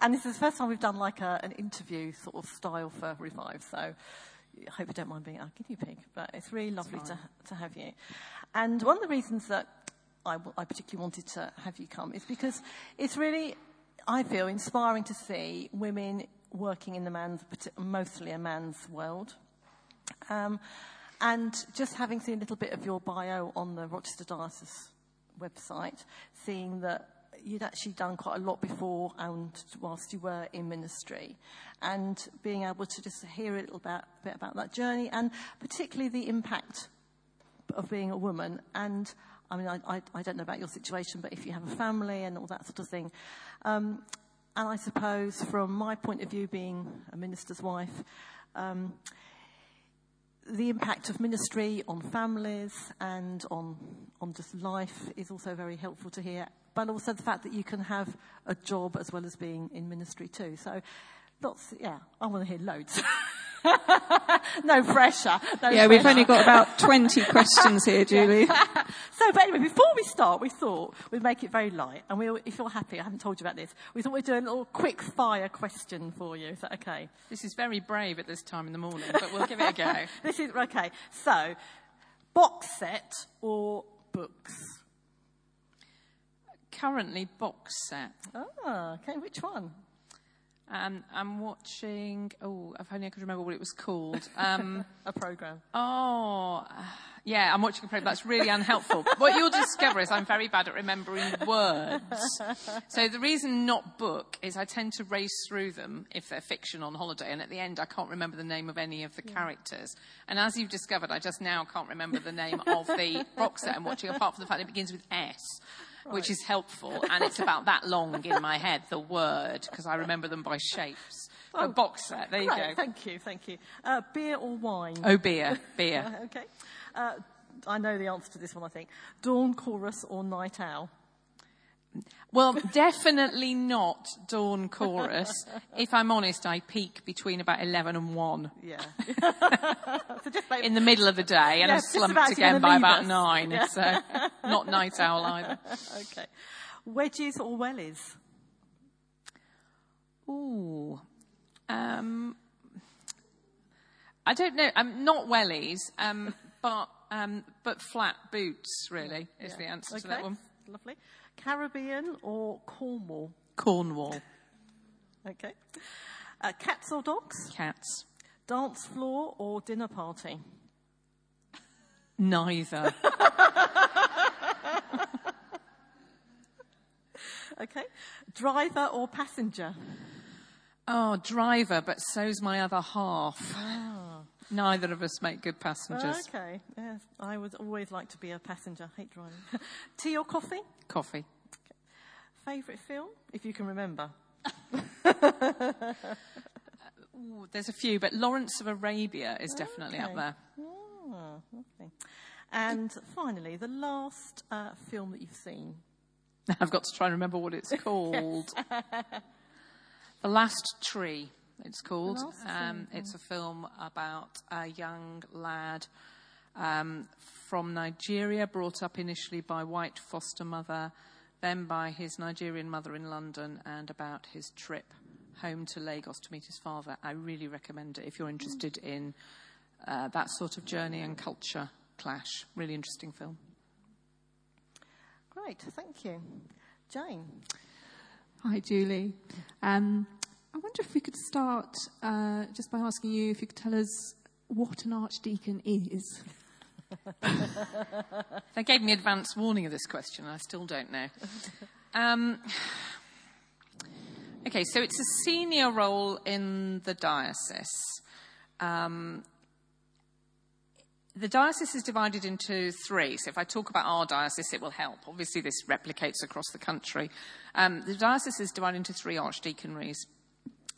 and this is the first time we've done like a, an interview sort of style for Revive. So I hope you don't mind being our guinea pig, but it's really lovely to, to have you. And one of the reasons that I, I particularly wanted to have you come is because it's really, I feel, inspiring to see women working in the man's, mostly a man's world. Um, and just having seen a little bit of your bio on the Rochester Diocese website, seeing that you'd actually done quite a lot before and whilst you were in ministry, and being able to just hear a little bit, bit about that journey, and particularly the impact of being a woman. And I mean, I, I, I don't know about your situation, but if you have a family and all that sort of thing. Um, and I suppose, from my point of view, being a minister's wife, um, the impact of ministry on families and on, on just life is also very helpful to hear, but also the fact that you can have a job as well as being in ministry too. So, lots, yeah, I want to hear loads. no pressure. No yeah, pressure. we've only got about 20 questions here, Julie. so, but anyway, before we start, we thought we'd make it very light. And we, if you're happy, I haven't told you about this, we thought we'd do a little quick fire question for you. Is that okay? This is very brave at this time in the morning, but we'll give it a go. this is, okay. So, box set or books? Currently, box set. Ah, okay. Which one? and I'm watching. Oh, if only I could remember what it was called. Um, a program. Oh, yeah, I'm watching a program. That's really unhelpful. what you'll discover is I'm very bad at remembering words. So the reason not book is I tend to race through them if they're fiction on holiday, and at the end I can't remember the name of any of the yeah. characters. And as you've discovered, I just now can't remember the name of the box set I'm watching, apart from the fact it begins with S right. which is helpful. And it's about that long in my head, the word, because I remember them by shapes. Oh, a box set. There you right, go. Thank you, thank you. Uh, beer or wine? Oh, beer, beer. okay. Uh, I know the answer to this one, I think. Dawn chorus or night owl? Well, definitely not dawn chorus. if I'm honest, I peak between about 11 and 1. Yeah. so in the middle of the day, and yeah, I slumped again by about us. 9. Yeah. So not night owl either. Okay. Wedges or wellies? Ooh. Um, I don't know. Um, not wellies, um, but, um, but flat boots, really, is yeah. the answer okay. to that one. Lovely. Caribbean or Cornwall? Cornwall. Okay. Uh, cats or dogs? Cats. Dance floor or dinner party? Neither. okay. Driver or passenger? Oh, driver, but so's my other half. Ah. Neither of us make good passengers. Okay, yes. I would always like to be a passenger. I hate driving. Tea or coffee? Coffee. Okay. Favourite film, if you can remember? Ooh, there's a few, but Lawrence of Arabia is definitely okay. up there. Oh, okay. And finally, the last uh, film that you've seen. I've got to try and remember what it's called. the Last Tree it's called. Um, it's a film about a young lad um, from Nigeria, brought up initially by white foster mother, then by his Nigerian mother in London, and about his trip home to Lagos to meet his father. I really recommend it if you're interested in uh, that sort of journey and culture clash. Really interesting film. Great, thank you. Jane. Hi, Julie. Um, I wonder if we could start uh, just by asking you if you could tell us what an archdeacon is. they gave me advance warning of this question, and I still don't know. Um, okay, so it's a senior role in the diocese. Um, the diocese is divided into three. So if I talk about our diocese, it will help. Obviously, this replicates across the country. Um, the diocese is divided into three archdeaconries.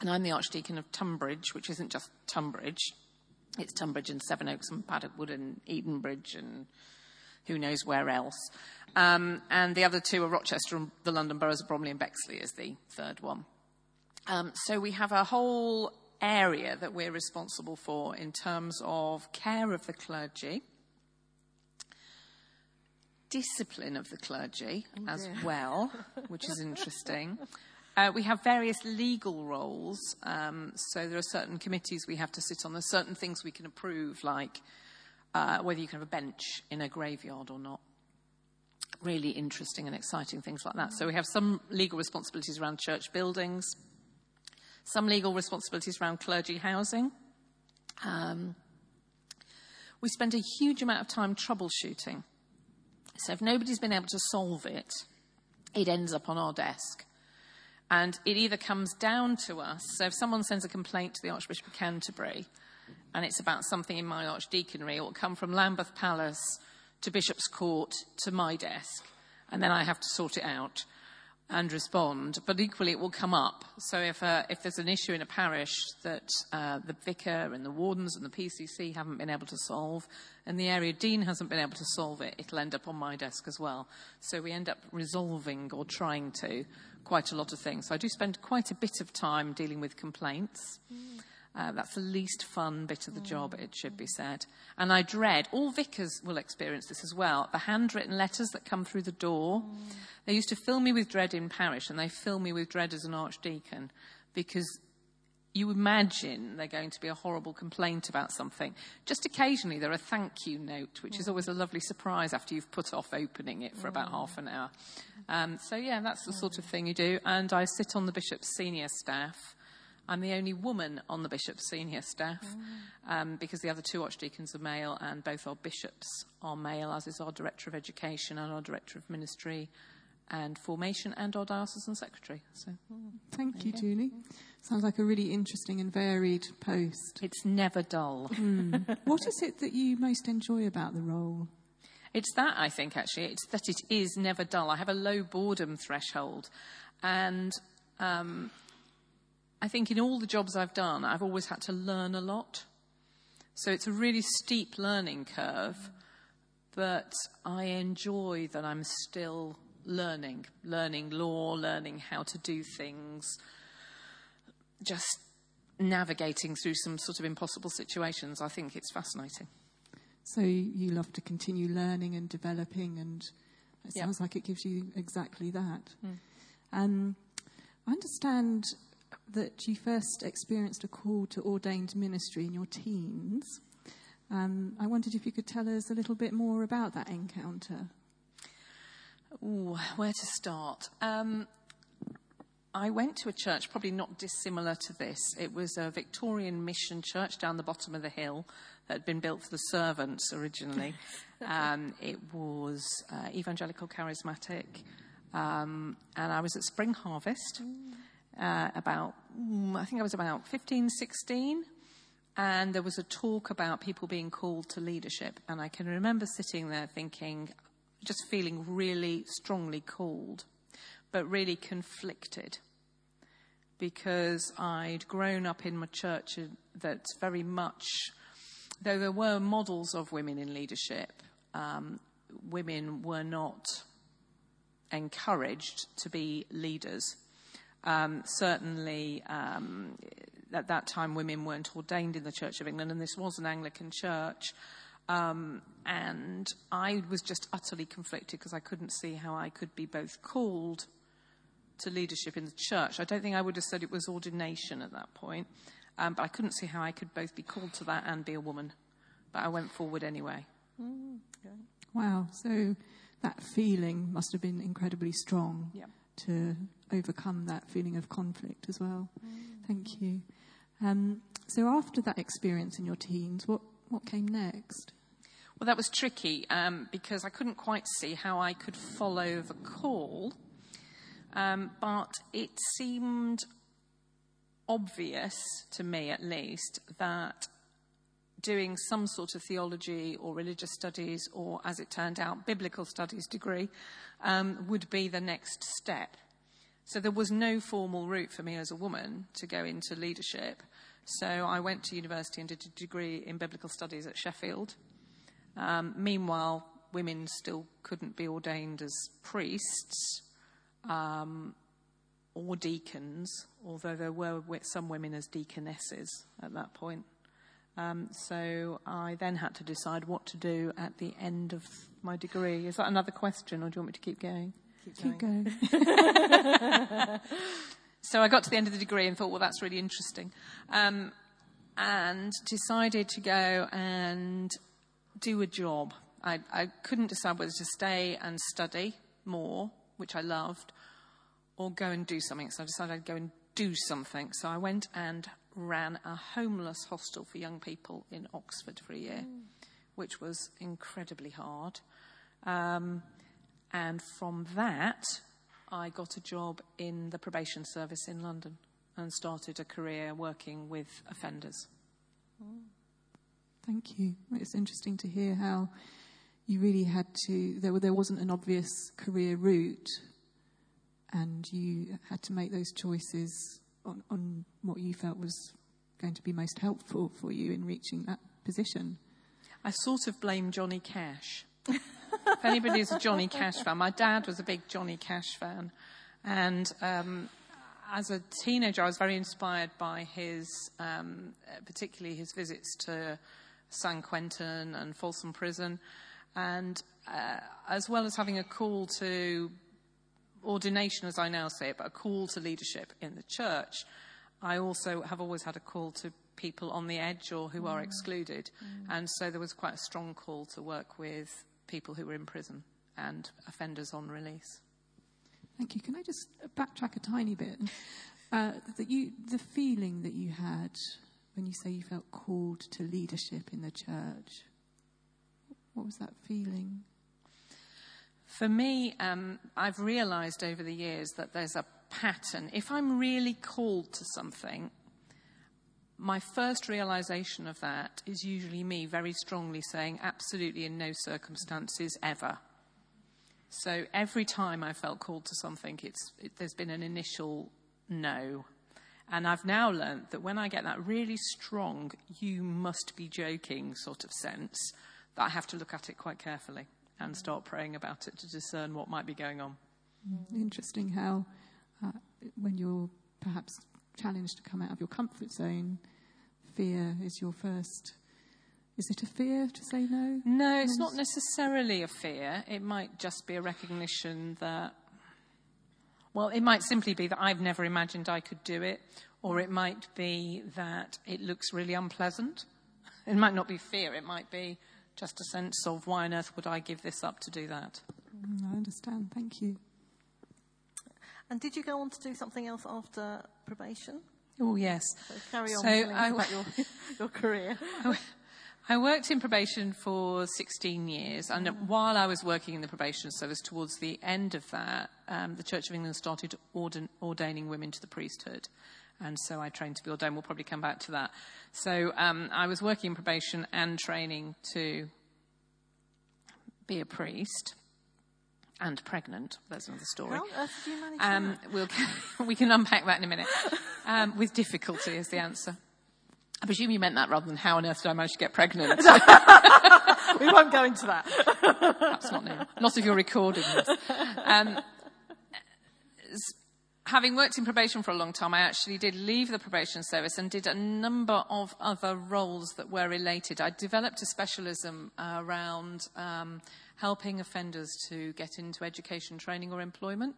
And I'm the Archdeacon of Tonbridge, which isn't just Tonbridge. It's Tonbridge and Sevenoaks and Paddockwood and Edenbridge and who knows where else. Um, and the other two are Rochester and the London boroughs of Bromley and Bexley is the third one. Um, so we have a whole area that we're responsible for in terms of care of the clergy, discipline of the clergy oh as well, which is interesting, Uh, we have various legal roles. Um, so there are certain committees we have to sit on. There's certain things we can approve, like uh, whether you can have a bench in a graveyard or not. Really interesting and exciting things like that. So we have some legal responsibilities around church buildings, some legal responsibilities around clergy housing. Um, we spend a huge amount of time troubleshooting. So if nobody's been able to solve it, it ends up on our desk. And it either comes down to us, so if someone sends a complaint to the Archbishop of Canterbury and it's about something in my archdeaconry, it will come from Lambeth Palace to Bishop's Court to my desk, and then I have to sort it out and respond. But equally, it will come up. So if, uh, if there's an issue in a parish that uh, the vicar and the wardens and the PCC haven't been able to solve, and the area dean hasn't been able to solve it, it'll end up on my desk as well. So we end up resolving or trying to quite a lot of things. So I do spend quite a bit of time dealing with complaints. Mm. Uh, that's the least fun bit of the job, it should be said. And I dread, all vicars will experience this as well, the handwritten letters that come through the door. Mm. They used to fill me with dread in parish, and they fill me with dread as an archdeacon because you imagine they're going to be a horrible complaint about something. Just occasionally, there are a thank you note, which is mm. always a lovely surprise after you've put off opening it for about half an hour. Um, so, yeah, that's the sort of thing you do. And I sit on the bishop's senior staff. I'm the only woman on the bishop's senior staff mm. um, because the other two archdeacons are male and both our bishops are male, as is our director of education and our director of ministry and formation and our diocesan secretary. So, thank you, Julie. Sounds like a really interesting and varied post. It's never dull. Mm. what is it that you most enjoy about the role? It's that, I think, actually. It's that it is never dull. I have a low boredom threshold. And um, I think in all the jobs I've done, I've always had to learn a lot. So it's a really steep learning curve, but I enjoy that I'm still learning, learning law, learning how to do things, just navigating through some sort of impossible situations. I think it's fascinating. So you love to continue learning and developing, and it yep. sounds like it gives you exactly that. Mm. Um, I understand that you first experienced a call to ordained ministry in your teens. Um, I wondered if you could tell us a little bit more about that encounter. Ooh, where to start? Um, I went to a church probably not dissimilar to this. It was a Victorian mission church down the bottom of the hill that had been built for the servants originally. um, it was uh, evangelical charismatic. Um, and I was at Spring Harvest uh, about, mm, I think I was about 15, 16. And there was a talk about people being called to leadership. And I can remember sitting there thinking, just feeling really strongly called, but really conflicted because I'd grown up in my church that very much, though there were models of women in leadership, um, women were not encouraged to be leaders. Um, certainly, um, at that time, women weren't ordained in the Church of England, and this was an Anglican church. Um, and I was just utterly conflicted because I couldn't see how I could be both called to leadership in the church. I don't think I would have said it was ordination at that point, um, but I couldn't see how I could both be called to that and be a woman. But I went forward anyway. Mm, okay. Wow. So that feeling must have been incredibly strong yeah. to overcome that feeling of conflict as well. Mm. Thank you. Um, so after that experience in your teens, what, what came next? Well, that was tricky um, because I couldn't quite see how I could follow the call, um, but it seemed obvious to me, at least, that doing some sort of theology or religious studies, or as it turned out, biblical studies degree, um, would be the next step. So there was no formal route for me as a woman to go into leadership. So I went to university and did a degree in biblical studies at Sheffield. Um, meanwhile, women still couldn't be ordained as priests um, or deacons, although there were some women as deaconesses at that point. Um, so I then had to decide what to do at the end of my degree. Is that another question, or do you want me to keep going? Keep going. Keep going. so I got to the end of the degree and thought, well, that's really interesting. Um, and decided to go and do a job. I, I couldn't decide whether to stay and study more, which I loved, or go and do something. So I decided I'd go and do something. So I went and ran a homeless hostel for young people in Oxford for a year, mm. which was incredibly hard. Um, and from that, I got a job in the probation service in London and started a career working with offenders. Thank you. It's interesting to hear how you really had to, there, there wasn't an obvious career route, and you had to make those choices on, on what you felt was going to be most helpful for you in reaching that position. I sort of blame Johnny Cash. if anybody's a Johnny Cash fan, my dad was a big Johnny Cash fan. And um, as a teenager, I was very inspired by his, um, particularly his visits to San Quentin and Folsom Prison. And uh, as well as having a call to ordination, as I now say it, but a call to leadership in the church, I also have always had a call to people on the edge or who mm. are excluded. Mm. And so there was quite a strong call to work with people who were in prison and offenders on release. Thank you. Can I just backtrack a tiny bit? Uh, that you, the feeling that you had when you say you felt called to leadership in the church, what was that feeling? For me, um, I've realized over the years that there's a pattern. If I'm really called to something, my first realization of that is usually me very strongly saying, absolutely in no circumstances ever. So every time I felt called to something, it, there's been an initial no. And I've now learnt that when I get that really strong, you must be joking sort of sense, that I have to look at it quite carefully and start praying about it to discern what might be going on. Interesting how, uh, when you're perhaps challenged to come out of your comfort zone, fear is your first. Is it a fear to say no? No, it's not necessarily a fear. It might just be a recognition that, well, it might simply be that I've never imagined I could do it, or it might be that it looks really unpleasant. It might not be fear, it might be just a sense of why on earth would I give this up to do that? Mm, I understand. Thank you. And did you go on to do something else after probation? Oh, yes. So carry on so I, about your, your career. I worked in probation for 16 years, and mm. while I was working in the probation service, towards the end of that, um, the Church of England started ordin- ordaining women to the priesthood. And so I trained to be ordained. We'll probably come back to that. So um, I was working in probation and training to be a priest and pregnant. That's another story. How earth did you manage um, that? We'll, we can unpack that in a minute. Um, with difficulty is the answer. I presume you meant that rather than how on earth did I manage to get pregnant? we won't go into that. Perhaps not now. Not if you're recording this. Um, having worked in probation for a long time, I actually did leave the probation service and did a number of other roles that were related. I developed a specialism around um, helping offenders to get into education, training, or employment.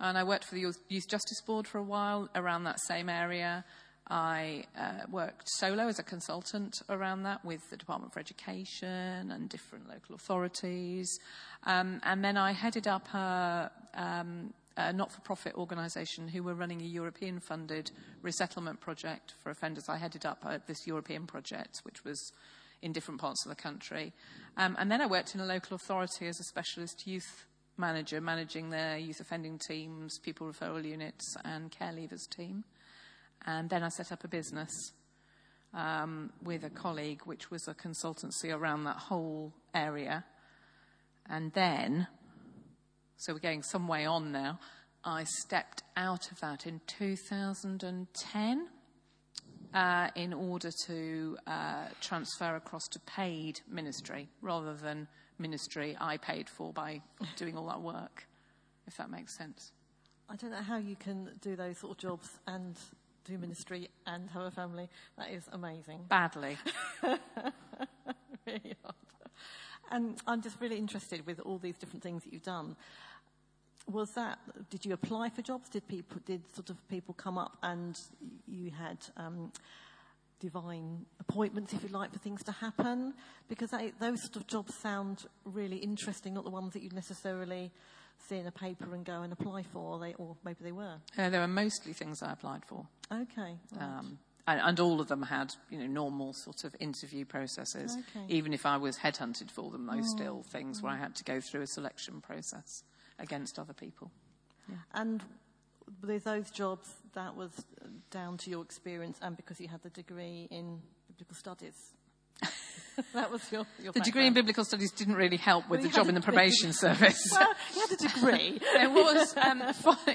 And I worked for the Youth Justice Board for a while around that same area. I uh, worked solo as a consultant around that with the Department for Education and different local authorities. Um, and then I headed up a, um, a not for profit organisation who were running a European funded resettlement project for offenders. I headed up uh, this European project, which was in different parts of the country. Um, and then I worked in a local authority as a specialist youth manager, managing their youth offending teams, pupil referral units, and care leavers team. And then I set up a business um, with a colleague, which was a consultancy around that whole area. And then, so we're going some way on now, I stepped out of that in 2010 uh, in order to uh, transfer across to paid ministry rather than ministry I paid for by doing all that work, if that makes sense. I don't know how you can do those sort of jobs and do ministry and have a family. That is amazing. Badly. really hard. And I'm just really interested with all these different things that you've done. was that, did you apply for jobs? Did people, did sort of people come up and you had um, divine appointments, if you like, for things to happen? Because they, those sort of jobs sound really interesting, not the ones that you'd necessarily see in a paper and go and apply for, or, they, or maybe they were. Uh, they were mostly things I applied for. Okay. Right. Um, and, and, all of them had, you know, normal sort of interview processes. Okay. Even if I was headhunted for them, those oh. still things where I had to go through a selection process against other people. Yeah. And with those jobs, that was down to your experience and because you had the degree in biblical studies. that was your, your The degree in biblical studies didn't really help with well, the job in the probation service. well, you had a degree. there was, um,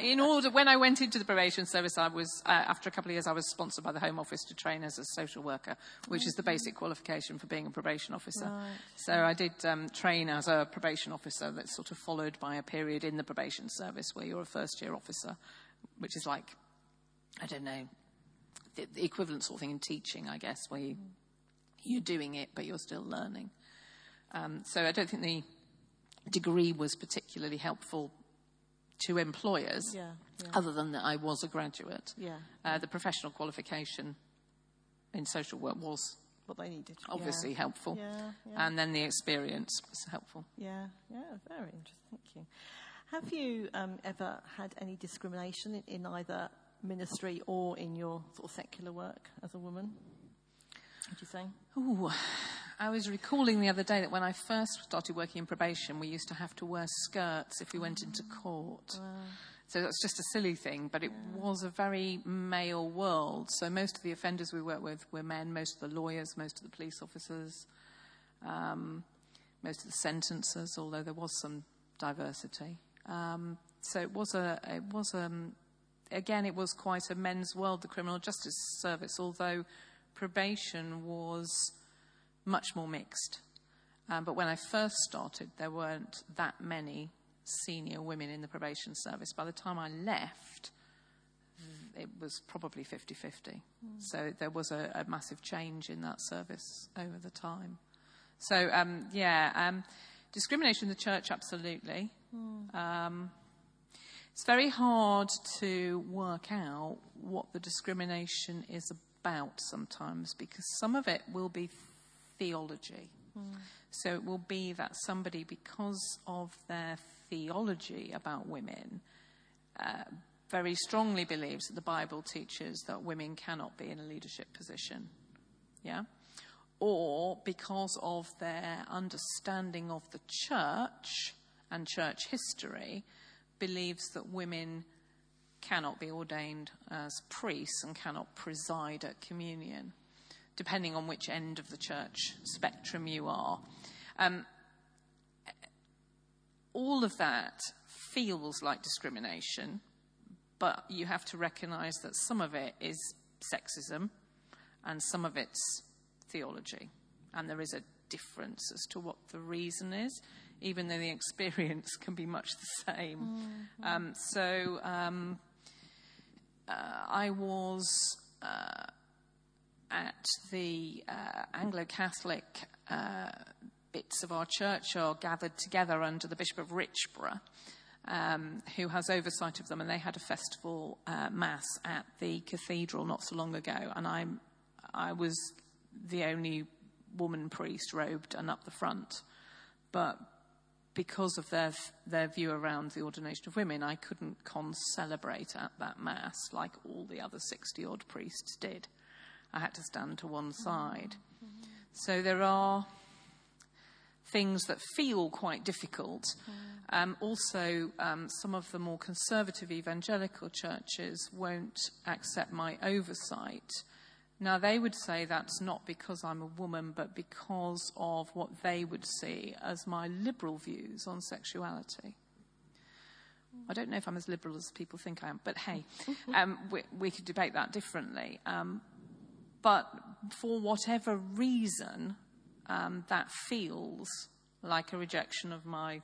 in order, when I went into the probation service, I was, uh, after a couple of years, I was sponsored by the Home Office to train as a social worker, which is the basic qualification for being a probation officer. Right. So I did um, train as a probation officer that's sort of followed by a period in the probation service where you're a first year officer, which is like, I don't know, the, the equivalent sort of thing in teaching, I guess, where you you're doing it, but you're still learning. Um, so I don't think the degree was particularly helpful to employers, yeah, yeah. other than that I was a graduate. Yeah. Uh, the professional qualification in social work was what they needed. Obviously yeah. helpful. And then the experience was helpful. Yeah, yeah, very interesting. Thank you. Have you um, ever had any discrimination in, in either ministry or in your sort of secular work as a woman? Would you say? Ooh, I was recalling the other day that when I first started working in probation, we used to have to wear skirts if we went into court. Wow. So that's just a silly thing, but it yeah. was a very male world. So most of the offenders we worked with were men, most of the lawyers, most of the police officers, um, most of the sentencers, although there was some diversity. Um, so it was a, it was um, again, it was quite a men's world, the criminal justice service, although probation was much more mixed. Um, but when I first started, there weren't that many senior women in the probation service. By the time I left, it was probably 50 50. Mm. So there was a, a, massive change in that service over the time. So, um, yeah, um, discrimination in the church, absolutely. Mm. Um, it's very hard to work out what the discrimination is about sometimes because some of it will be theology. Mm. So it will be that somebody, because of their theology about women, uh, very strongly believes that the Bible teaches that women cannot be in a leadership position. Yeah? Or because of their understanding of the church and church history, believes that women cannot be ordained as priests and cannot preside at communion, depending on which end of the church spectrum you are. Um, all of that feels like discrimination, but you have to recognize that some of it is sexism and some of it's theology. And there is a difference as to what the reason is, even though the experience can be much the same. Mm-hmm. Um, so, um, I was uh, at the uh, Anglo Catholic uh, bits of our church are gathered together under the Bishop of Richborough. Um, who has oversight of them, and they had a festival uh, mass at the cathedral not so long ago, and I, I was the only woman priest robed and up the front. But because of their, their view around the ordination of women, I couldn't con-celebrate at that Mass like all the other 60 odd priests did. I had to stand to one side. Mm-hmm. So there are things that feel quite difficult. Mm. Um, also, um, some of the more conservative evangelical churches won't accept my oversight now, they would say that's not because I'm a woman, but because of what they would see as my liberal views on sexuality. I don't know if I'm as liberal as people think I am, but hey, um, we, we, could debate that differently. Um, but for whatever reason, um, that feels like a rejection of my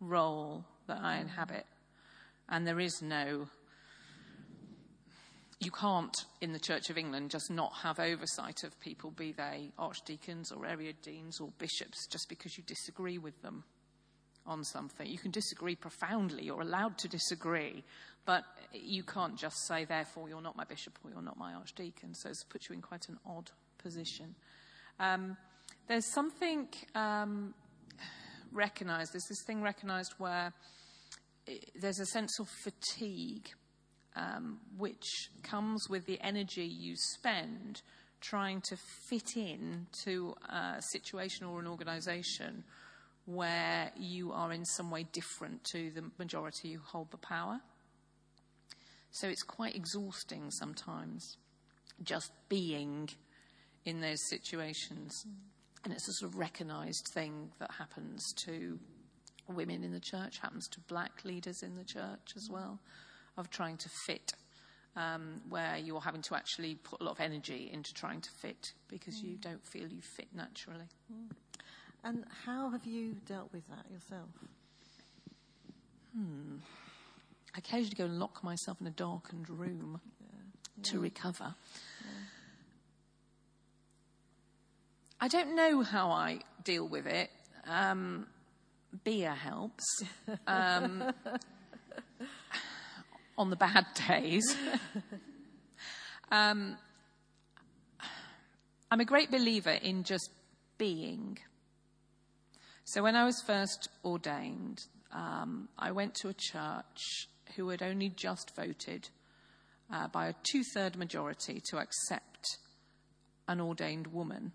role that I inhabit. And there is no you can't, in the Church of England, just not have oversight of people, be they archdeacons or area deans or bishops, just because you disagree with them on something. You can disagree profoundly, you're allowed to disagree, but you can't just say, therefore, you're not my bishop or you're not my archdeacon. So it's put you in quite an odd position. Um, there's something um, recognized, there's this thing recognized where there's a sense of fatigue um, which comes with the energy you spend trying to fit in to a situation or an organization where you are in some way different to the majority who hold the power. So it's quite exhausting sometimes just being in those situations. And it's a sort of recognized thing that happens to women in the church, happens to black leaders in the church as well, of trying to fit, um, where you're having to actually put a lot of energy into trying to fit because mm. you don't feel you fit naturally. Mm. And how have you dealt with that yourself? Hmm. I occasionally go and lock myself in a darkened room yeah. Yeah. to recover. Yeah. I don't know how I deal with it. Um, beer helps. Um, on the bad days. um, I'm a great believer in just being. So when I was first ordained, um, I went to a church who had only just voted uh, by a two third majority to accept an ordained woman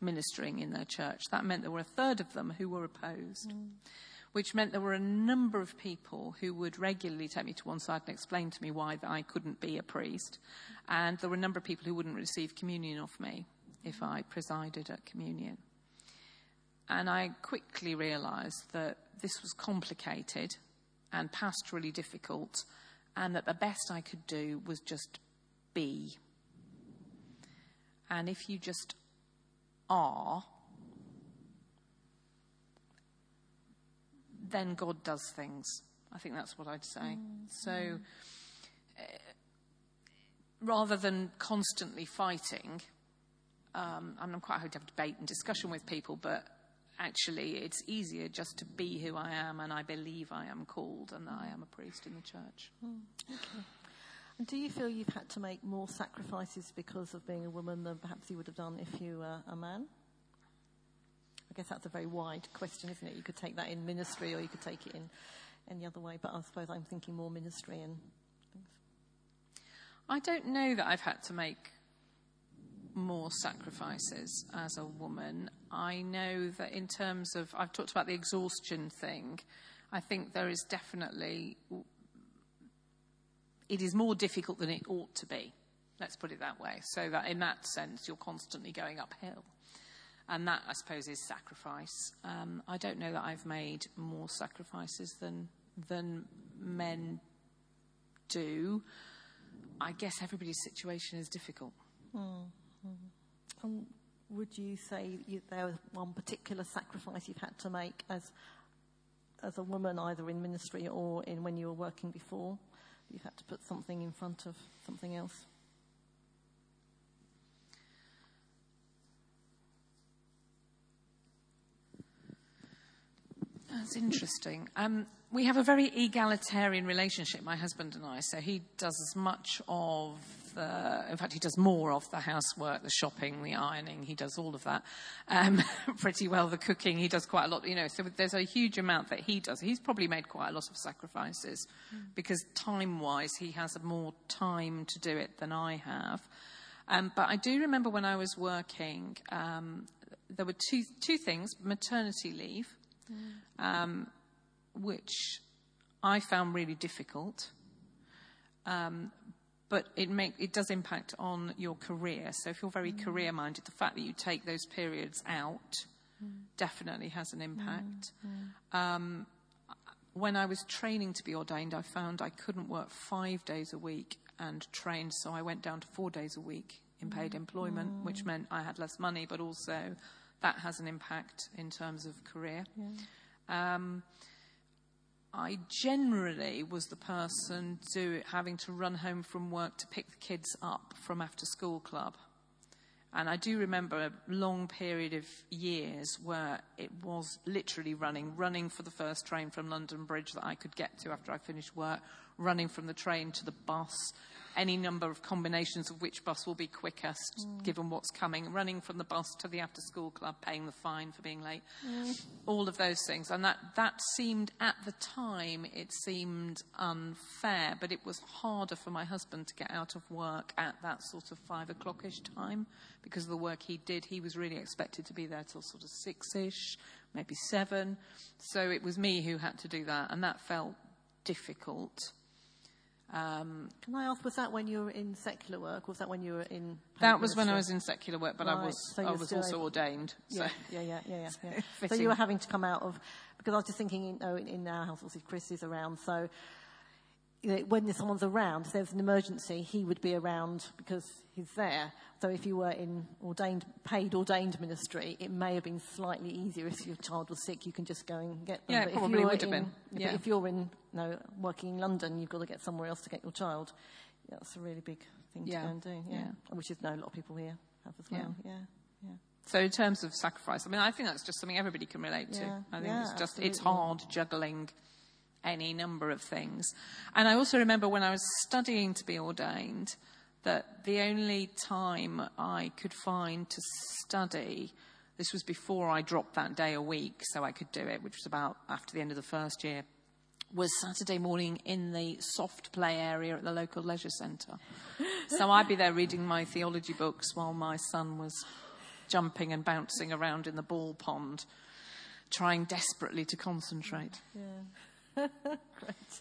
ministering in their church. That meant there were a third of them who were opposed, mm. Which meant there were a number of people who would regularly take me to one side and explain to me why I couldn't be a priest. And there were a number of people who wouldn't receive communion off me if I presided at communion. And I quickly realized that this was complicated and pastorally difficult, and that the best I could do was just be. And if you just are, then God does things. I think that's what I'd say. Mm-hmm. So uh, rather than constantly fighting, um, I'm quite happy to have debate and discussion with people, but actually it's easier just to be who I am and I believe I am called and that I am a priest in the church. Mm, okay. And do you feel you've had to make more sacrifices because of being a woman than perhaps you would have done if you were a man? Guess that's a very wide question, isn't it? You could take that in ministry or you could take it in any other way, but I suppose I'm thinking more ministry and things. I don't know that I've had to make more sacrifices as a woman. I know that in terms of, I've talked about the exhaustion thing. I think there is definitely it is more difficult than it ought to be. Let's put it that way. So that in that sense, you're constantly going uphill. And that, I suppose, is sacrifice. Um, I don't know that I've made more sacrifices than, than men do. I guess everybody's situation is difficult. Mm-hmm. would you say you, there was one particular sacrifice you've had to make as, as a woman, either in ministry or in when you were working before? you've had to put something in front of something else. That's interesting. Um, we have a very egalitarian relationship, my husband and I. So he does as much of the, in fact, he does more of the housework, the shopping, the ironing. He does all of that um, pretty well. The cooking, he does quite a lot. You know, so there's a huge amount that he does. He's probably made quite a lot of sacrifices mm. because time-wise, he has more time to do it than I have. Um, but I do remember when I was working, um, there were two two things: maternity leave, mm. which I found really difficult. Um, but it, make, it does impact on your career. So if you're very mm. career minded, the fact that you take those periods out mm. definitely has an impact. Mm. Um, when I was training to be ordained, I found I couldn't work five days a week and train, so I went down to four days a week in paid mm. employment, which mm. meant I had less money, but also that has an impact in terms of career. Yeah. Um, I generally was the person do, having to run home from work to pick the kids up from after school club. And I do remember a long period of years where it was literally running, running for the first train from London Bridge that I could get to after I finished work, running from the train to the bus, any number of combinations of which bus will be quickest mm. given what's coming, running from the bus to the after school club, paying the fine for being late, mm. all of those things. And that, that seemed, at the time, it seemed unfair, but it was harder for my husband to get out of work at that sort of five o'clockish time because of the work he did. He was really expected to be there till sort of six ish, maybe seven. So it was me who had to do that, and that felt difficult. Um, Can I ask, was that when you were in secular work, or was that when you were in? That was when I was in secular work, but right. I was so I was also able... ordained. So. Yeah, yeah, yeah, yeah. yeah, yeah. so you were having to come out of because I was just thinking, you know, in, in our house, obviously Chris is around, so you know, when someone's around, if there's an emergency, he would be around because he's there. So if you were in ordained, paid ordained ministry, it may have been slightly easier if your child was sick. You can just go and get them. Yeah, but probably would have been. Yeah. if you're in, you know, working in London, you've got to get somewhere else to get your child. Yeah, that's a really big thing yeah. to go and do. Yeah. yeah. which is no, a lot of people here have as well. Yeah. yeah. yeah. So in terms of sacrifice, I mean, I think that's just something everybody can relate to. Yeah, I think it's just absolutely. it's hard juggling any number of things. And I also remember when I was studying to be ordained that the only time I could find to study, this was before I dropped that day a week so I could do it, which was about after the end of the first year, was Saturday morning in the soft play area at the local leisure centre. so I'd be there reading my theology books while my son was jumping and bouncing around in the ball pond, trying desperately to concentrate. Yeah. Great.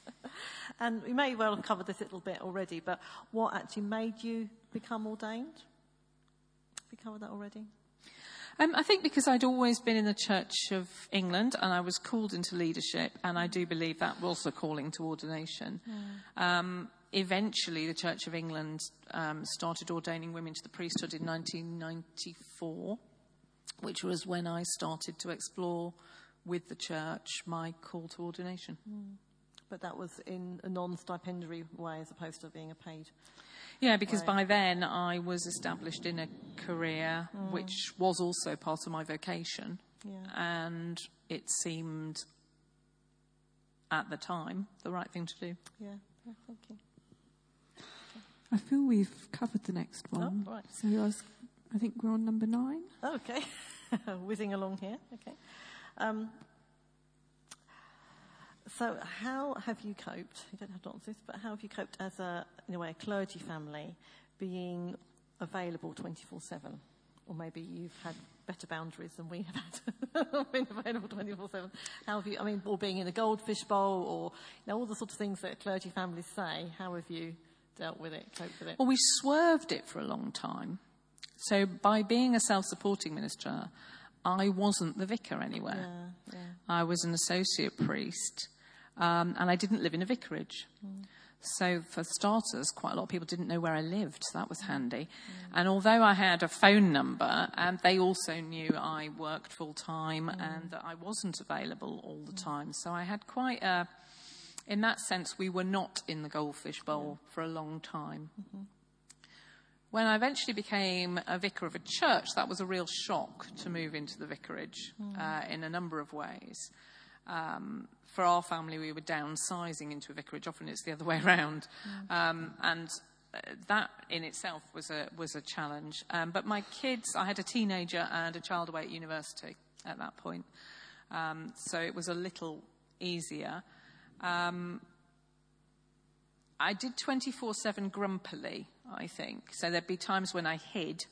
And we may well have covered this a little bit already, but what actually made you become ordained? Have we covered that already? Um, I think because I'd always been in the Church of England and I was called into leadership, and I do believe that was a calling to ordination. Mm. Um, eventually, the Church of England um, started ordaining women to the priesthood in 1994, which was when I started to explore with the church my call to ordination. Mm. But that was in a non stipendiary way as opposed to being a paid. Yeah, because way. by then I was established in a career mm. which was also part of my vocation. Yeah. And it seemed at the time the right thing to do. Yeah, yeah thank you. I feel we've covered the next one. Oh, right. So I, I think we're on number nine. Okay. Whizzing along here. Okay. Um, so, how have you coped? You don't have to answer this, but how have you coped as a, in a way, a clergy family being available 24 7? Or maybe you've had better boundaries than we have had, been available 24 7. How have you, I mean, or being in a goldfish bowl, or you know, all the sorts of things that clergy families say. How have you dealt with it, coped with it? Well, we swerved it for a long time. So, by being a self supporting minister, I wasn't the vicar anywhere. Yeah, yeah. I was an associate priest, um, and I didn't live in a vicarage. Mm. So, for starters, quite a lot of people didn't know where I lived. So that was handy. Mm. And although I had a phone number, um, they also knew I worked full time mm. and that I wasn't available all the mm. time. So I had quite a, in that sense, we were not in the goldfish bowl yeah. for a long time. Mm-hmm. When I eventually became a vicar of a church, that was a real shock to move into the vicarage mm. uh, in a number of ways. Um, for our family, we were downsizing into a vicarage. Often it's the other way around. Mm. Um, and uh, that in itself was a, was a challenge. Um, but my kids, I had a teenager and a child away at university at that point. Um, so it was a little easier. Um, I did 24 7 grumpily I think. So there'd be times when I hid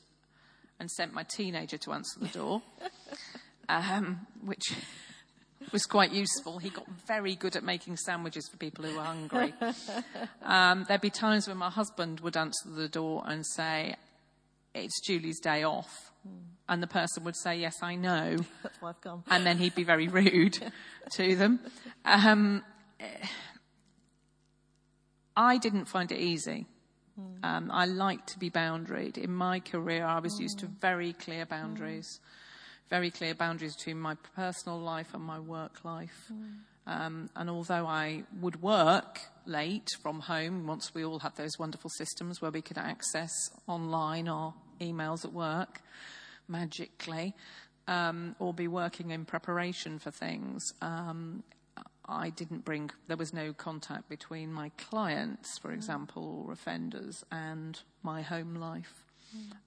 and sent my teenager to answer the door, um, which was quite useful. He got very good at making sandwiches for people who were hungry. Um, there'd be times when my husband would answer the door and say, It's Julie's day off. Mm. And the person would say, Yes, I know. That's why I've come. And then he'd be very rude to them. Um, I didn't find it easy. Mm. Um, I like to be boundaried. In my career, I was mm. used to mm. very clear boundaries, mm. very clear boundaries between my personal life and my work life. Um, and although I would work late from home, once we all had those wonderful systems where we could access online our emails at work magically, um, or be working in preparation for things, um, I didn't bring, there was no contact between my clients, for example, or offenders, and my home life.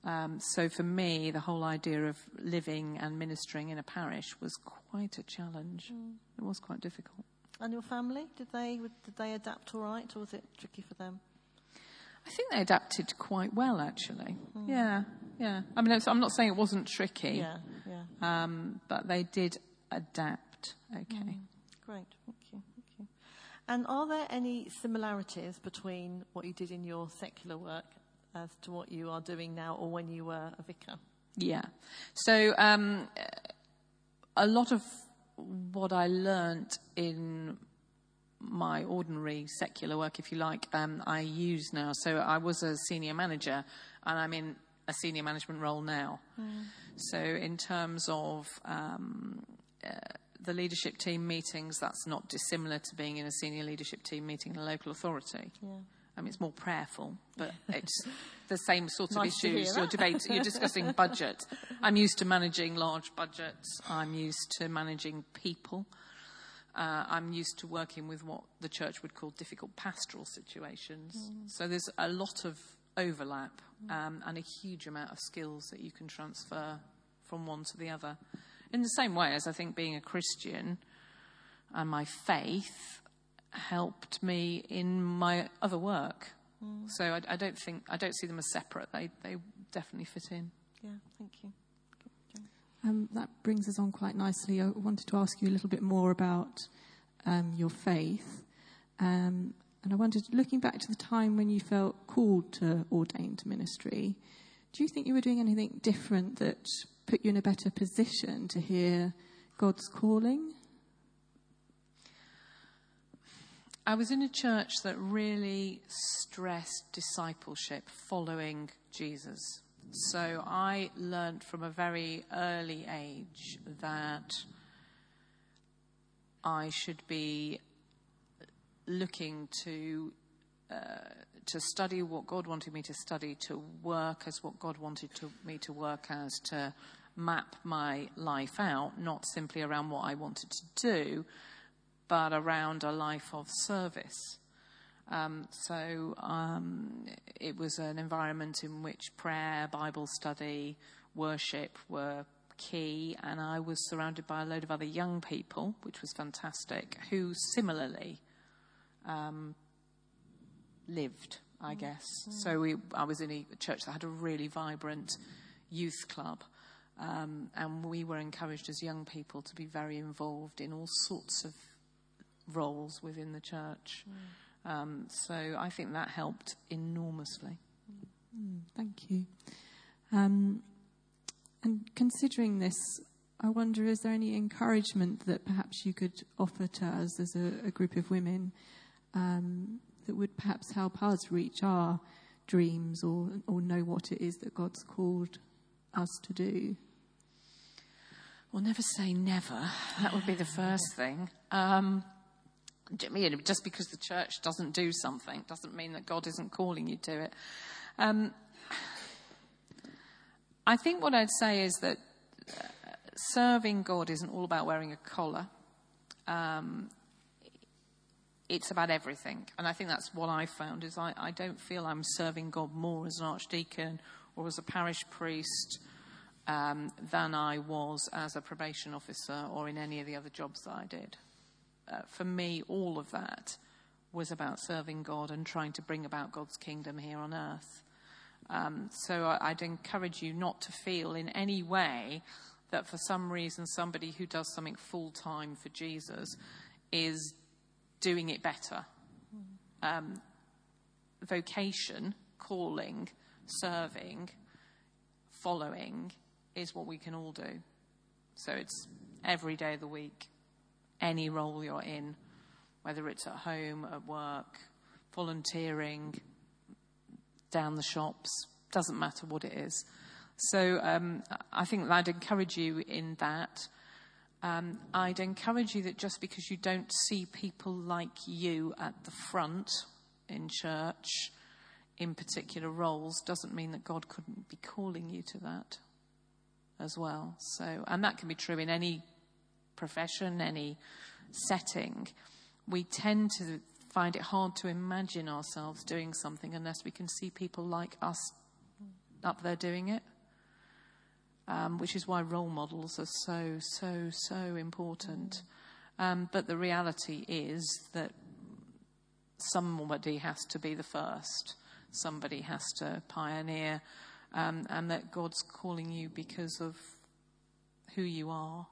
Um, so for me, the whole idea of living and ministering in a parish was quite a challenge. Mm. It was quite difficult. And your family, did they did they adapt all right, or was it tricky for them? I think they adapted quite well, actually. Mm. Yeah, yeah. I mean, I'm not saying it wasn't tricky. Yeah, yeah. Um, but they did adapt. Okay. Great. Thank you. Thank you. And are there any similarities between what you did in your secular work as to what you are doing now or when you were a vicar? Yeah. So um, a lot of what I learnt in my ordinary secular work, if you like, um, I use now. So I was a senior manager, and I'm in a senior management role now. Mm. So in terms of um, uh, the leadership team meetings, that's not dissimilar to being in a senior leadership team meeting in a local authority. Yeah. I mean, it's more prayerful, but it's the same sort of nice issues. You're debating, you're discussing budget. I'm used to managing large budgets. I'm used to managing people. Uh, I'm used to working with what the church would call difficult pastoral situations. Mm. So there's a lot of overlap um, and a huge amount of skills that you can transfer from one to the other. In the same way as I think being a Christian and my faith helped me in my other work. Mm. So I, I, don't think I don't see them as separate. They they definitely fit in. Yeah, thank you. Um, that brings us on quite nicely. I wanted to ask you a little bit more about um, your faith. Um, and I wondered, looking back to the time when you felt called to ordained ministry, do you think you were doing anything different that put you in a better position to hear God's calling? I was in a church that really stressed discipleship, following Jesus. So I learned from a very early age that I should be looking to uh, to study what God wanted me to study, to work as what God wanted to, me to work as, to map my life out, not simply around what I wanted to do, but around a life of service. Um, so um, it was an environment in which prayer, Bible study, worship were key, and I was surrounded by a load of other young people, which was fantastic, who similarly um, lived, I mm. guess. Mm. So we, I was in a church that had a really vibrant youth club. Um, and we were encouraged as young people to be very involved in all sorts of roles within the church. Mm. Um, so I think that helped enormously. Mm, thank you. Um, and considering this, I wonder is there any encouragement that perhaps you could offer to us as a, a group of women um, that would perhaps help us reach our dreams or, or know what it is that God's called us to do? Well, never say never. That would be the first thing. Um, just because the church doesn't do something doesn't mean that God isn't calling you to it. Um, I think what I'd say is that uh, serving God isn't all about wearing a collar. Um, it's about everything. And I think that's what I found is I, I, don't feel I'm serving God more as an archdeacon or as a parish priest um, than I was as a probation officer or in any of the other jobs that I did uh, for me, all of that was about serving God and trying to bring about God's kingdom here on earth. Um, so I, would encourage you not to feel in any way that for some reason somebody who does something full time for Jesus is doing it better. Um, vocation, calling, serving, following is what we can all do. So it's every day of the week any role you're in, whether it's at home, at work, volunteering, down the shops, doesn't matter what it is. So um, I think I'd encourage you in that. Um, I'd encourage you that just because you don't see people like you at the front in church in particular roles doesn't mean that God couldn't be calling you to that as well. So, and that can be true in any profession, any setting. We tend to find it hard to imagine ourselves doing something unless we can see people like us up there doing it. Um, which is why role models are so, so, so important. Um, but the reality is that somebody has to be the first, somebody has to pioneer, um, and that God's calling you because of who you are,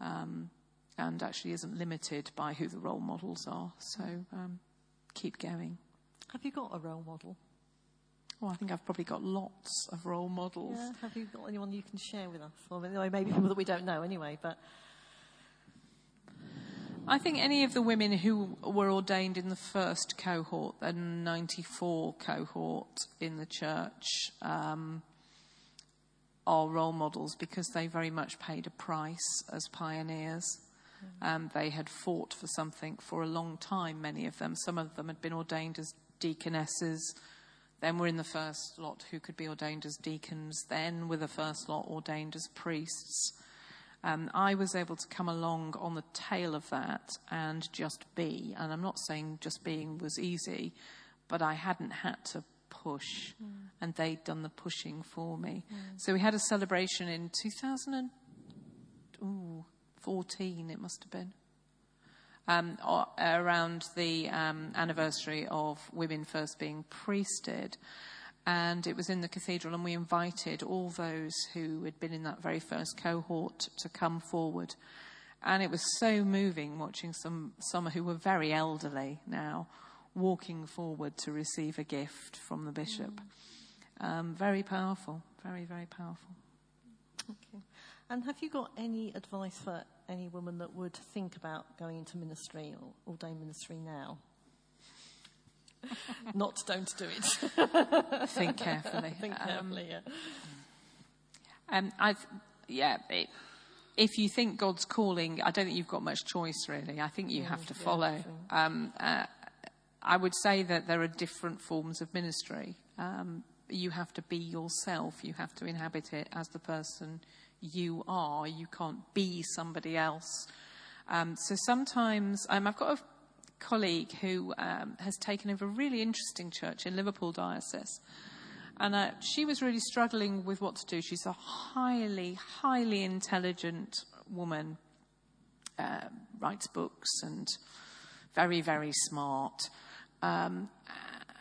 um, and actually isn't limited by who the role models are. So um, keep going. Have you got a role model? Well, I think I've probably got lots of role models. Yeah. Have you got anyone you can share with us? Or maybe people that we don't know anyway, but. I think any of the women who were ordained in the first cohort, the 94 cohort in the church, um, are role models because they very much paid a price as pioneers. Mm. Um, they had fought for something for a long time, many of them. Some of them had been ordained as deaconesses, then were in the first lot who could be ordained as deacons, then were the first lot ordained as priests. Um, I was able to come along on the tail of that and just be. And I'm not saying just being was easy, but I hadn't had to push, mm. and they'd done the pushing for me. Mm. So we had a celebration in 2014, it must have been. Um, around the um, anniversary of women first being priested and it was in the cathedral, and we invited all those who had been in that very first cohort to come forward. And it was so moving watching some, some who were very elderly now walking forward to receive a gift from the bishop. Mm. Um, very powerful, very, very powerful. Okay. And have you got any advice for any woman that would think about going into ministry or ordained ministry now? Not don't do it. Think carefully. Think carefully, um, yeah. Um, I've, yeah, it, if you think God's calling, I don't think you've got much choice really. I think you mm, have to follow. Yeah, um, uh, I would say that there are different forms of ministry. Um, you have to be yourself. You have to inhabit it as the person you are. You can't be somebody else. Um, so sometimes um, I've got a colleague who um, has taken over a really interesting church in Liverpool Diocese. And uh, she was really struggling with what to do. She's a highly, highly intelligent woman, uh, writes books and very, very smart. Um,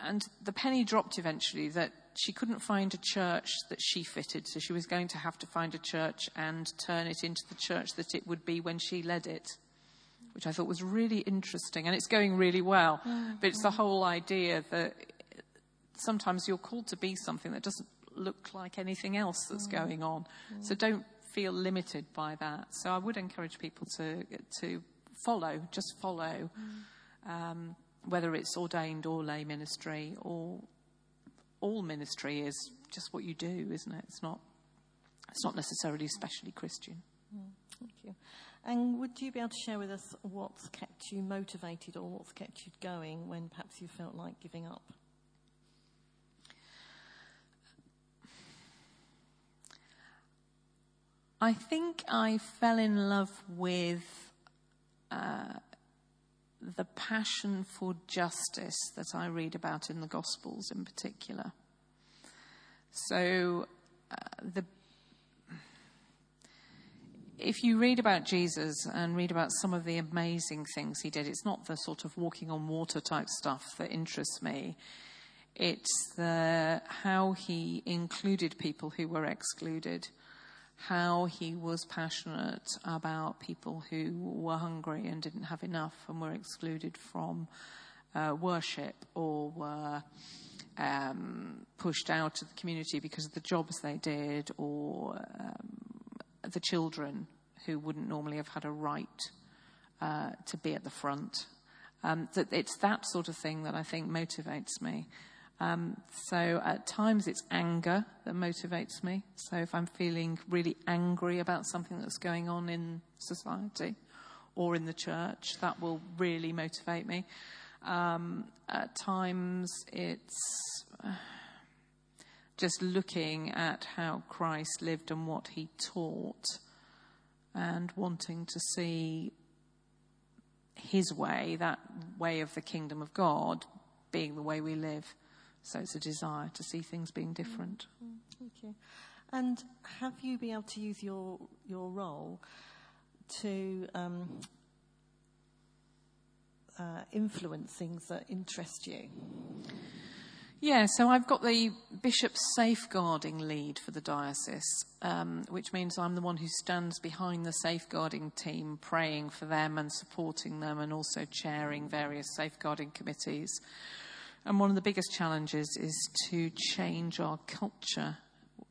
and the penny dropped eventually that she couldn't find a church that she fitted, so she was going to have to find a church and turn it into the church that it would be when she led it which I thought was really interesting. And it's going really well. Mm-hmm. But it's the whole idea that sometimes you're called to be something that doesn't look like anything else that's mm-hmm. going on. Mm-hmm. So don't feel limited by that. So I would encourage people to, to follow, just follow, mm. um, whether it's ordained or lay ministry or all ministry is just what you do, isn't it? It's not, it's not necessarily especially Christian. Mm, thank you. And would you be able to share with us what's kept you motivated or what's kept you going when perhaps you felt like giving up? I think I fell in love with uh, the passion for justice that I read about in the Gospels in particular. So, uh, the if you read about Jesus and read about some of the amazing things he did, it's not the sort of walking on water type stuff that interests me. It's the, how he included people who were excluded, how he was passionate about people who were hungry and didn't have enough and were excluded from uh, worship or were um, pushed out of the community because of the jobs they did or um, the children who wouldn't normally have had a right uh, to be at the front. Um, that it's that sort of thing that I think motivates me. Um, so at times it's anger that motivates me. So if I'm feeling really angry about something that's going on in society or in the church, that will really motivate me. Um, at times it's uh, just looking at how Christ lived and what he taught and wanting to see his way, that way of the kingdom of God, being the way we live. So it's a desire to see things being different. Mm-hmm. Thank. And have you been able to use your your role to um, uh, influence things that interest you? Yeah, so I've got the bishop's safeguarding lead for the diocese, um, which means I'm the one who stands behind the safeguarding team, praying for them and supporting them, and also chairing various safeguarding committees. And one of the biggest challenges is to change our culture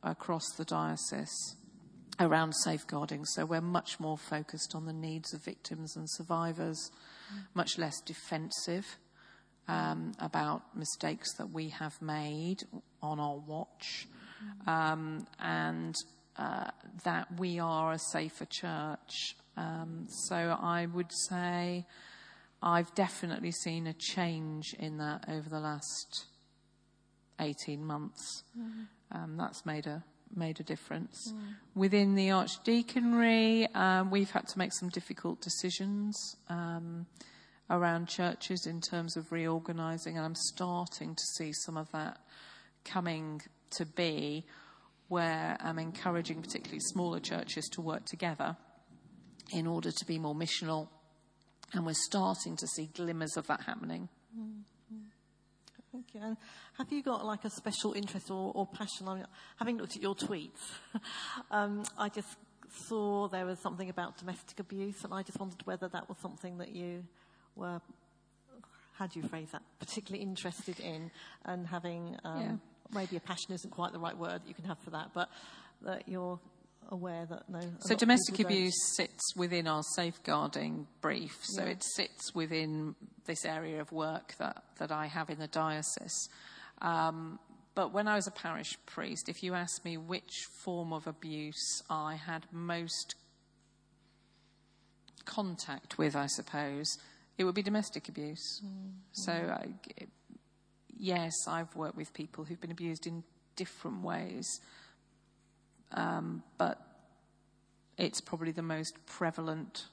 across the diocese around safeguarding. So we're much more focused on the needs of victims and survivors, much less defensive um, about mistakes that we have made on our watch, um, and uh, that we are a safer church. Um, so I would say I've definitely seen a change in that over the last 18 months. Mm-hmm. that's made a made a difference. Mm. Within the archdeaconry, um, we've had to make some difficult decisions. Um, around churches in terms of reorganising, and I'm starting to see some of that coming to be where I'm encouraging particularly smaller churches to work together in order to be more missional, and we're starting to see glimmers of that happening. Mm-hmm. Thank you. And have you got like a special interest or, or passion? I mean, having looked at your tweets, um, I just saw there was something about domestic abuse, and I just wondered whether that was something that you were, how do you phrase that, particularly interested in and having, um, yeah. maybe a passion isn't quite the right word that you can have for that, but that you're aware that no. So domestic abuse don't. sits within our safeguarding brief. So yeah. it sits within this area of work that, that I have in the diocese. Um, but when I was a parish priest, if you ask me which form of abuse I had most contact with, I suppose, it would be domestic abuse. Mm. So, I, yes, I've worked with people who've been abused in different ways, um, but it's probably the most prevalent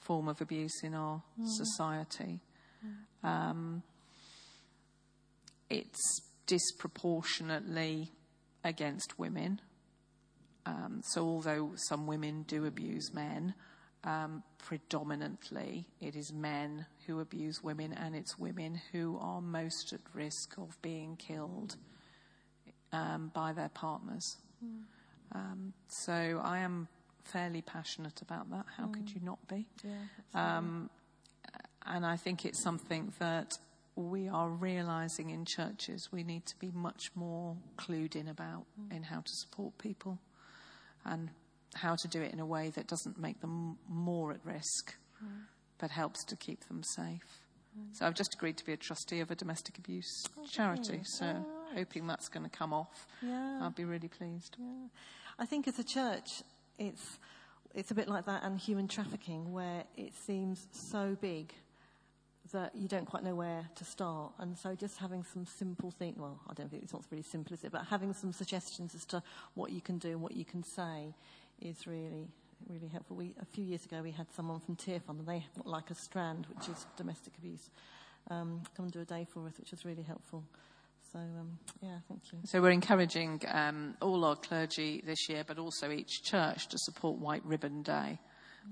form of abuse in our mm. society. Mm. Um, it's disproportionately against women. Um, so, although some women do abuse men, um, predominantly it is men who abuse women, and it's women who are most at risk of being killed um, by their partners. Mm. Um, so I am fairly passionate about that. How mm. could hmm. you not be? Yeah, um, and I think it's something that we are realizing in churches we need to be much more clued in about mm. in how to support people and how to do it in a way that doesn't make them more at risk, mm. but helps to keep them safe. Mm. So I've just agreed to be a trustee of a domestic abuse oh, charity. So right. hoping that's going to come off, yeah. I'll be really pleased. Yeah. I think as a church, it's it's a bit like that and human trafficking, where it seems so big that you don't quite know where to start. And so just having some simple things, well, I don't think it's not really simple, is it? But having some suggestions as to what you can do and what you can say is really really helpful. We, a few years ago, we had someone from Tearfund, and they like a strand, which is domestic abuse, um, come and do a day for us, which was really helpful. So, um, yeah, thank you. So, we're encouraging um, all our clergy this year, but also each church to support White Ribbon Day,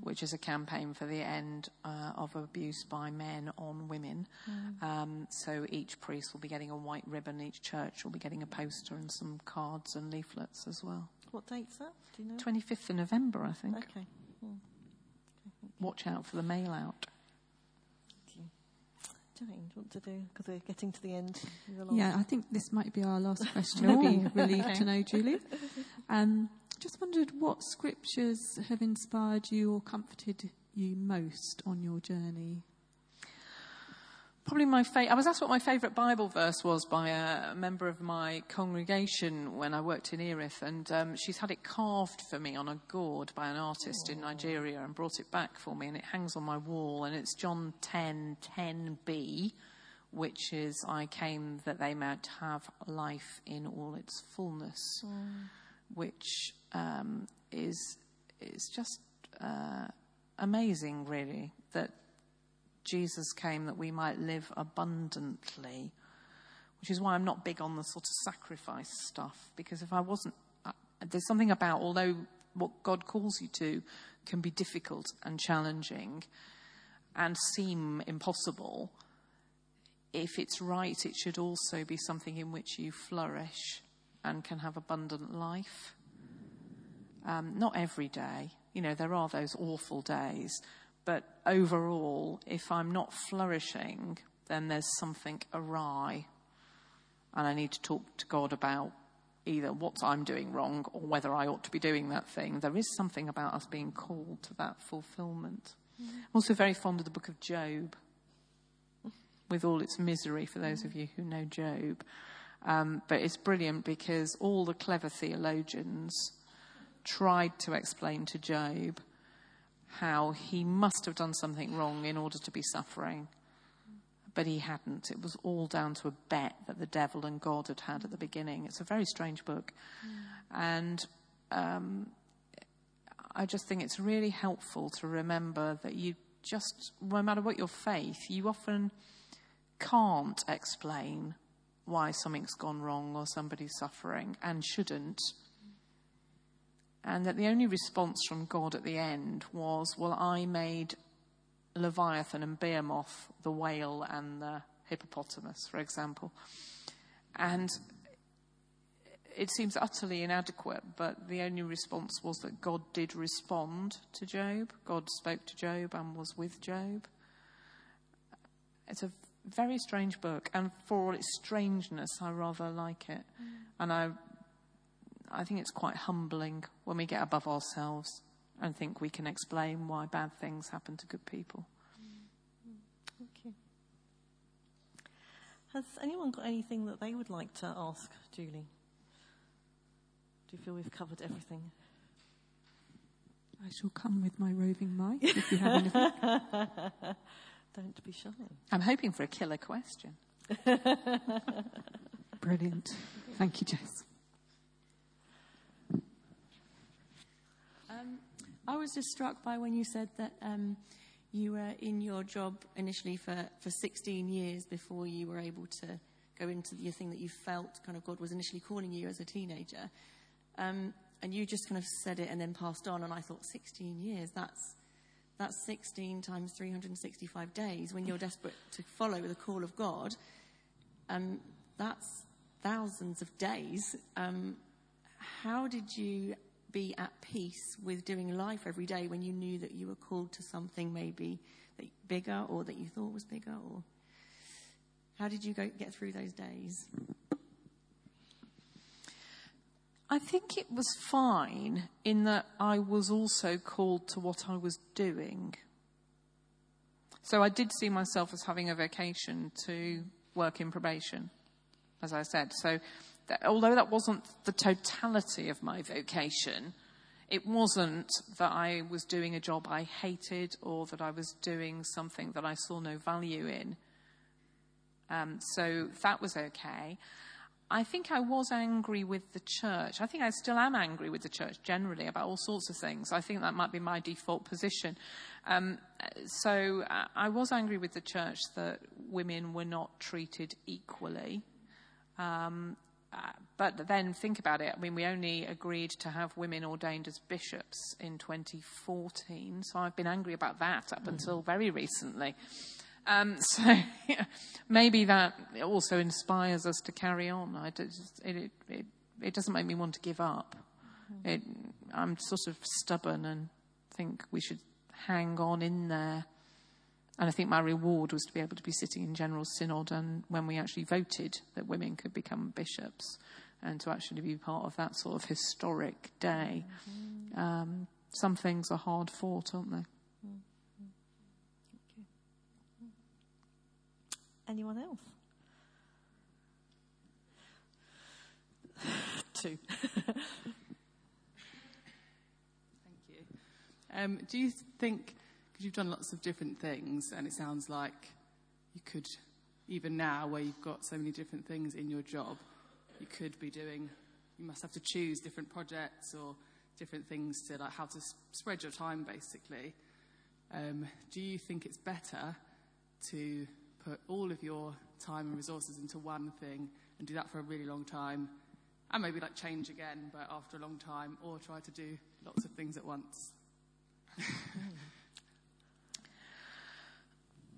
which is a campaign for the end uh, of abuse by men on women. Mm. Um, so, each priest will be getting a white ribbon, each church will be getting a poster and some cards and leaflets as well. What date's that? Do you know? 25th of November, I think. Okay. Hmm. okay Watch out for the mail out. Jane, do you want to do? Because we're getting to the end. Yeah, I think this might be our last question. I'd be relieved okay. to know, Julie. Um, just wondered what scriptures have inspired you or comforted you most on your journey? Probably my favorite. I was asked what my favourite Bible verse was by a member of my congregation when I worked in Erith, and um, she's had it carved for me on a gourd by an artist Aww. in Nigeria and brought it back for me, and it hangs on my wall. And it's John 10 10b, which is, I came that they might have life in all its fullness, mm. which um, is, is just uh, amazing, really, that Jesus came that we might live abundantly, which is why I'm not big on the sort of sacrifice stuff, because if I wasn't, uh, there's something about, although what God calls you to can be difficult and challenging and seem impossible, if it's right, it should also be something in which you flourish and can have abundant life. Um, not every day. You know, there are those awful days, but overall, if I'm not flourishing, then there's something awry. And I need to talk to God about either what I'm doing wrong or whether I ought to be doing that thing. There is something about us being called to that fulfillment. I'm also very fond of the book of Job, with all its misery, for those of you who know Job. Um, but it's brilliant because all the clever theologians tried to explain to Job how he must have done something wrong in order to be suffering. But he hadn't. It was all down to a bet that the devil and God had had at the beginning. It's a very strange book. Mm. And um, I just think it's really helpful to remember that you just, no matter what your faith, you often can't explain why something's gone wrong or somebody's suffering and shouldn't and that the only response from God at the end was, Well, I made Leviathan and Behemoth, the whale and the hippopotamus, for example. And it seems utterly inadequate, but the only response was that God did respond to Job. God spoke to Job and was with Job. It's a very strange book, and for all its strangeness, I rather like it. Mm. And I I think it's quite humbling when we get above ourselves and think we can explain why bad things happen to good people. Thank you. Has anyone got anything that they would like to ask Julie? Do you feel we've covered everything? I shall come with my roving mic if you have anything. Don't be shy. I'm hoping for a killer question. Brilliant. Thank you, Jess. I was just struck by when you said that um, you were in your job initially for, for 16 years before you were able to go into the thing that you felt kind of God was initially calling you as a teenager. Um, and you just kind of said it and then passed on. And I thought, 16 years, that's, that's 16 times 365 days when you're desperate to follow the call of God. Um, that's thousands of days. Um, how did you be at peace with doing life every day when you knew that you were called to something maybe bigger or that you thought was bigger? Or how did you go, get through those days? I think it was fine in that I was also called to what I was doing. So I did see myself as having a vocation to work in probation, as I said. So that although that wasn't the totality of my vocation, it wasn't that I was doing a job I hated or that I was doing something that I saw no value in. Um, so that was okay. I think I was angry with the church. I think I still am angry with the church generally about all sorts of things. I think that might be my default position. Um, so uh, I was angry with the church that women were not treated equally. Um, but then think about it. I mean, we only agreed to have women ordained as bishops in 2014, so I've been angry about that up mm. until very recently. Um, so yeah, maybe that also inspires us to carry on. Just, it, it, it, doesn't make me want to give up. Mm. It, I'm sort of stubborn and think we should hang on in there. And I think my reward was to be able to be sitting in General Synod and when we actually voted that women could become bishops and to actually be part of that sort of historic day. Mm-hmm. Um, some things are hard fought, aren't they? anyone else? Two. Thank you. Um, do you think, because you've done lots of different things, and it sounds like you could, even now, where you've got so many different things in your job, you could be doing, you must have to choose different projects or different things to like how to spread your time basically. Um, do you think it's better to put all of your time and resources into one thing and do that for a really long time and maybe like change again but after a long time or try to do lots of things at once?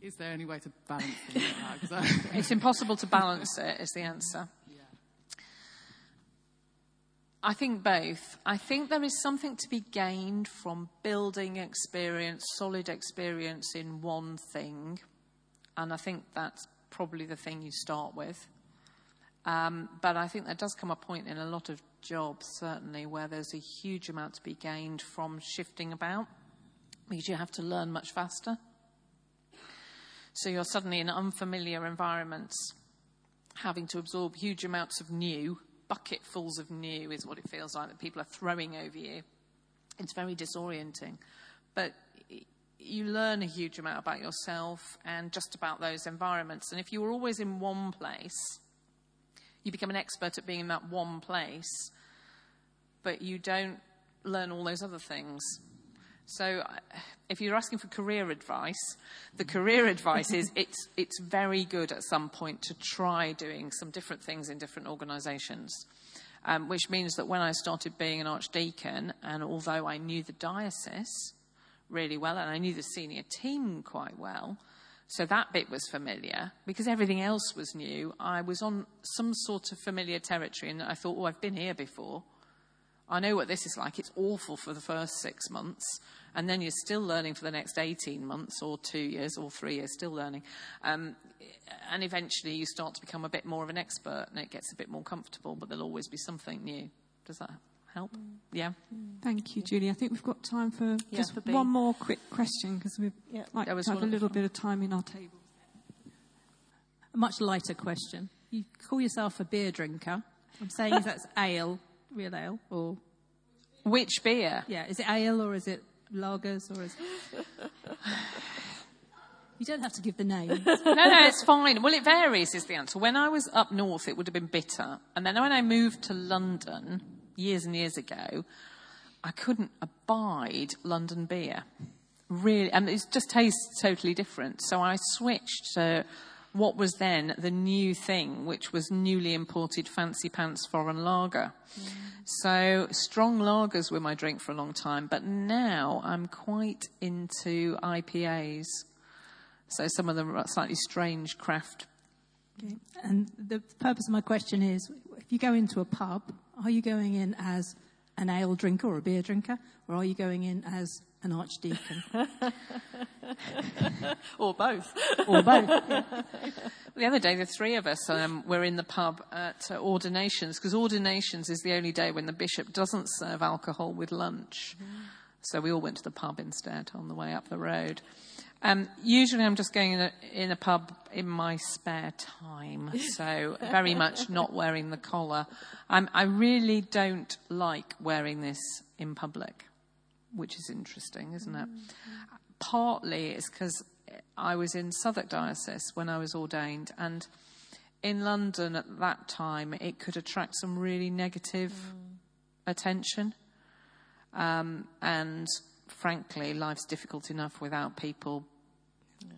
Is there any way to balance it? it's impossible to balance it, is the answer. I think both. I think there is something to be gained from building experience, solid experience in one thing. And I think that's probably the thing you start with. Um, but I think there does come a point in a lot of jobs, certainly, where there's a huge amount to be gained from shifting about because you have to learn much faster. So you're suddenly in unfamiliar environments, having to absorb huge amounts of new bucketfuls of new is what it feels like that people are throwing over you. It's very disorienting. But you learn a huge amount about yourself and just about those environments. And if you were always in one place, you become an expert at being in that one place, but you don't learn all those other things. So, if you're asking for career advice, the career advice is it's, it's very good at some point to try doing some different things in different organisations. Um, which means that when I started being an archdeacon, and although I knew the diocese really well and I knew the senior team quite well, so that bit was familiar because everything else was new. I was on some sort of familiar territory, and I thought, oh, I've been here before. I know what this is like. It's awful for the first six months, and then you're still learning for the next 18 months, or two years, or three years, still learning. Um, and eventually you start to become a bit more of an expert, and it gets a bit more comfortable, but there'll always be something new. Does that help? Mm. Yeah. Mm. Thank you, Julie. I think we've got time for yeah, just for one more quick question because we've yeah. like to have a little bit of time in our table. A much lighter question. You call yourself a beer drinker. I'm saying that's ale real ale or which beer? Yeah, is it ale or is it lagers or is? you don't have to give the name. no, no, it's fine. Well, it varies. Is the answer. When I was up north, it would have been bitter, and then when I moved to London years and years ago, I couldn't abide London beer. Really, and it just tastes totally different. So I switched to what was then the new thing, which was newly imported fancy pants foreign lager. Mm. So strong lagers were my drink for a long time, but now I'm quite into IPAs. So some of are slightly strange craft. Okay. And the purpose of my question is if you go into a pub, are you going in as an ale drinker or a beer drinker, or are you going in as an archdeacon. or both. or both. Yeah. The other day, the three of us um, were in the pub at uh, ordinations, because ordinations is the only day when the bishop doesn't serve alcohol with lunch. Mm. So we all went to the pub instead on the way up the road. Um, usually, I'm just going in a, in a, pub in my spare time, so very much not wearing the collar. I'm, I really don't like wearing this in public which is interesting, isn't it? Mm-hmm. Partly it's because I was in Southwark Diocese when I was ordained, and in London at that time, it could attract some really negative mm. attention. Um, and frankly, life's difficult enough without people yeah.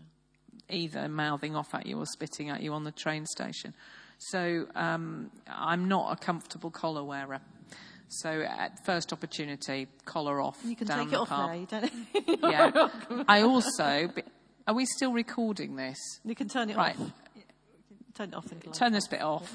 either mouthing off at you or spitting at you on the train station. So um, I'm not a comfortable collar wearer. So at first opportunity, collar off. You can down take it off now. You don't. yeah. I also. Are we still recording this? You can turn it right. off. Turn it off. Turn this bit off.